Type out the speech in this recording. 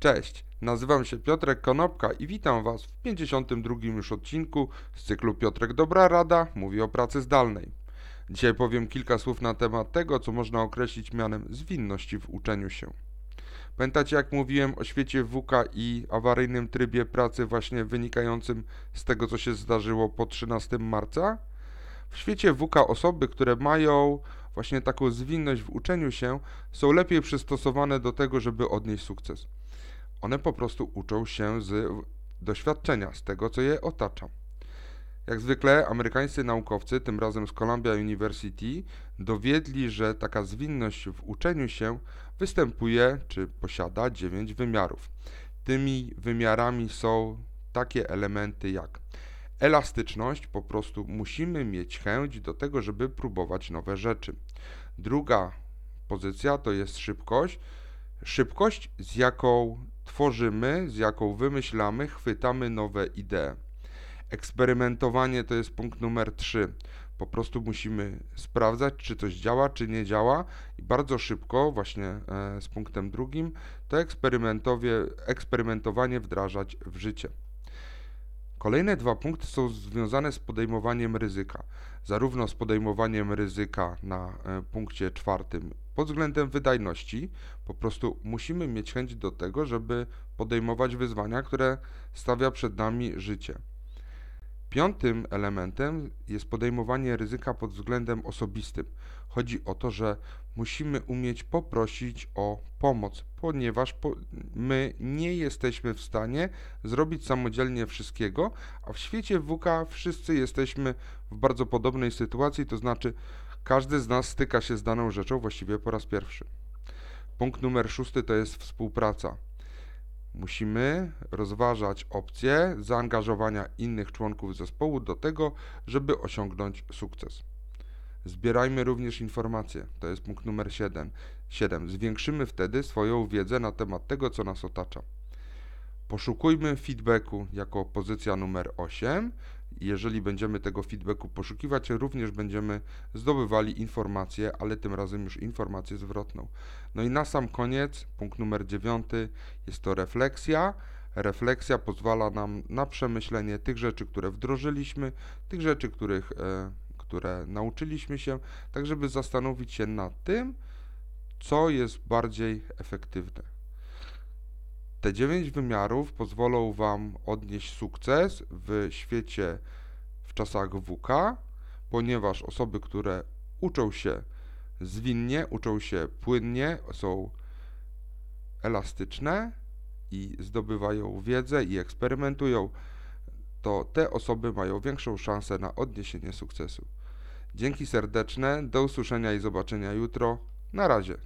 Cześć, nazywam się Piotrek Konopka i witam Was w 52 już odcinku z cyklu Piotrek Dobra Rada mówi o pracy zdalnej. Dzisiaj powiem kilka słów na temat tego, co można określić mianem zwinności w uczeniu się. Pamiętacie, jak mówiłem o świecie WK i awaryjnym trybie pracy, właśnie wynikającym z tego, co się zdarzyło po 13 marca? W świecie WK osoby, które mają właśnie taką zwinność w uczeniu się, są lepiej przystosowane do tego, żeby odnieść sukces. One po prostu uczą się z doświadczenia, z tego, co je otacza. Jak zwykle amerykańscy naukowcy, tym razem z Columbia University, dowiedli, że taka zwinność w uczeniu się występuje czy posiada dziewięć wymiarów. Tymi wymiarami są takie elementy jak elastyczność, po prostu musimy mieć chęć do tego, żeby próbować nowe rzeczy. Druga pozycja to jest szybkość. Szybkość, z jaką tworzymy, z jaką wymyślamy, chwytamy nowe idee. Eksperymentowanie to jest punkt numer 3. Po prostu musimy sprawdzać, czy coś działa, czy nie działa i bardzo szybko, właśnie e, z punktem drugim, to eksperymentowanie wdrażać w życie. Kolejne dwa punkty są związane z podejmowaniem ryzyka. Zarówno z podejmowaniem ryzyka na e, punkcie czwartym pod względem wydajności, po prostu musimy mieć chęć do tego, żeby podejmować wyzwania, które stawia przed nami życie. Piątym elementem jest podejmowanie ryzyka pod względem osobistym. Chodzi o to, że musimy umieć poprosić o pomoc, ponieważ po, my nie jesteśmy w stanie zrobić samodzielnie wszystkiego, a w świecie WK wszyscy jesteśmy w bardzo podobnej sytuacji, to znaczy każdy z nas styka się z daną rzeczą właściwie po raz pierwszy. Punkt numer szósty to jest współpraca. Musimy rozważać opcję zaangażowania innych członków zespołu do tego, żeby osiągnąć sukces. Zbierajmy również informacje. To jest punkt numer 7. 7. Zwiększymy wtedy swoją wiedzę na temat tego, co nas otacza. Poszukujmy feedbacku jako pozycja numer 8. Jeżeli będziemy tego feedbacku poszukiwać, również będziemy zdobywali informacje, ale tym razem już informację zwrotną. No i na sam koniec, punkt numer 9 jest to refleksja. Refleksja pozwala nam na przemyślenie tych rzeczy, które wdrożyliśmy, tych rzeczy, których, e, które nauczyliśmy się, tak żeby zastanowić się nad tym, co jest bardziej efektywne. Te dziewięć wymiarów pozwolą Wam odnieść sukces w świecie w czasach WK, ponieważ osoby, które uczą się zwinnie, uczą się płynnie, są elastyczne i zdobywają wiedzę i eksperymentują, to te osoby mają większą szansę na odniesienie sukcesu. Dzięki serdeczne, do usłyszenia i zobaczenia jutro. Na razie.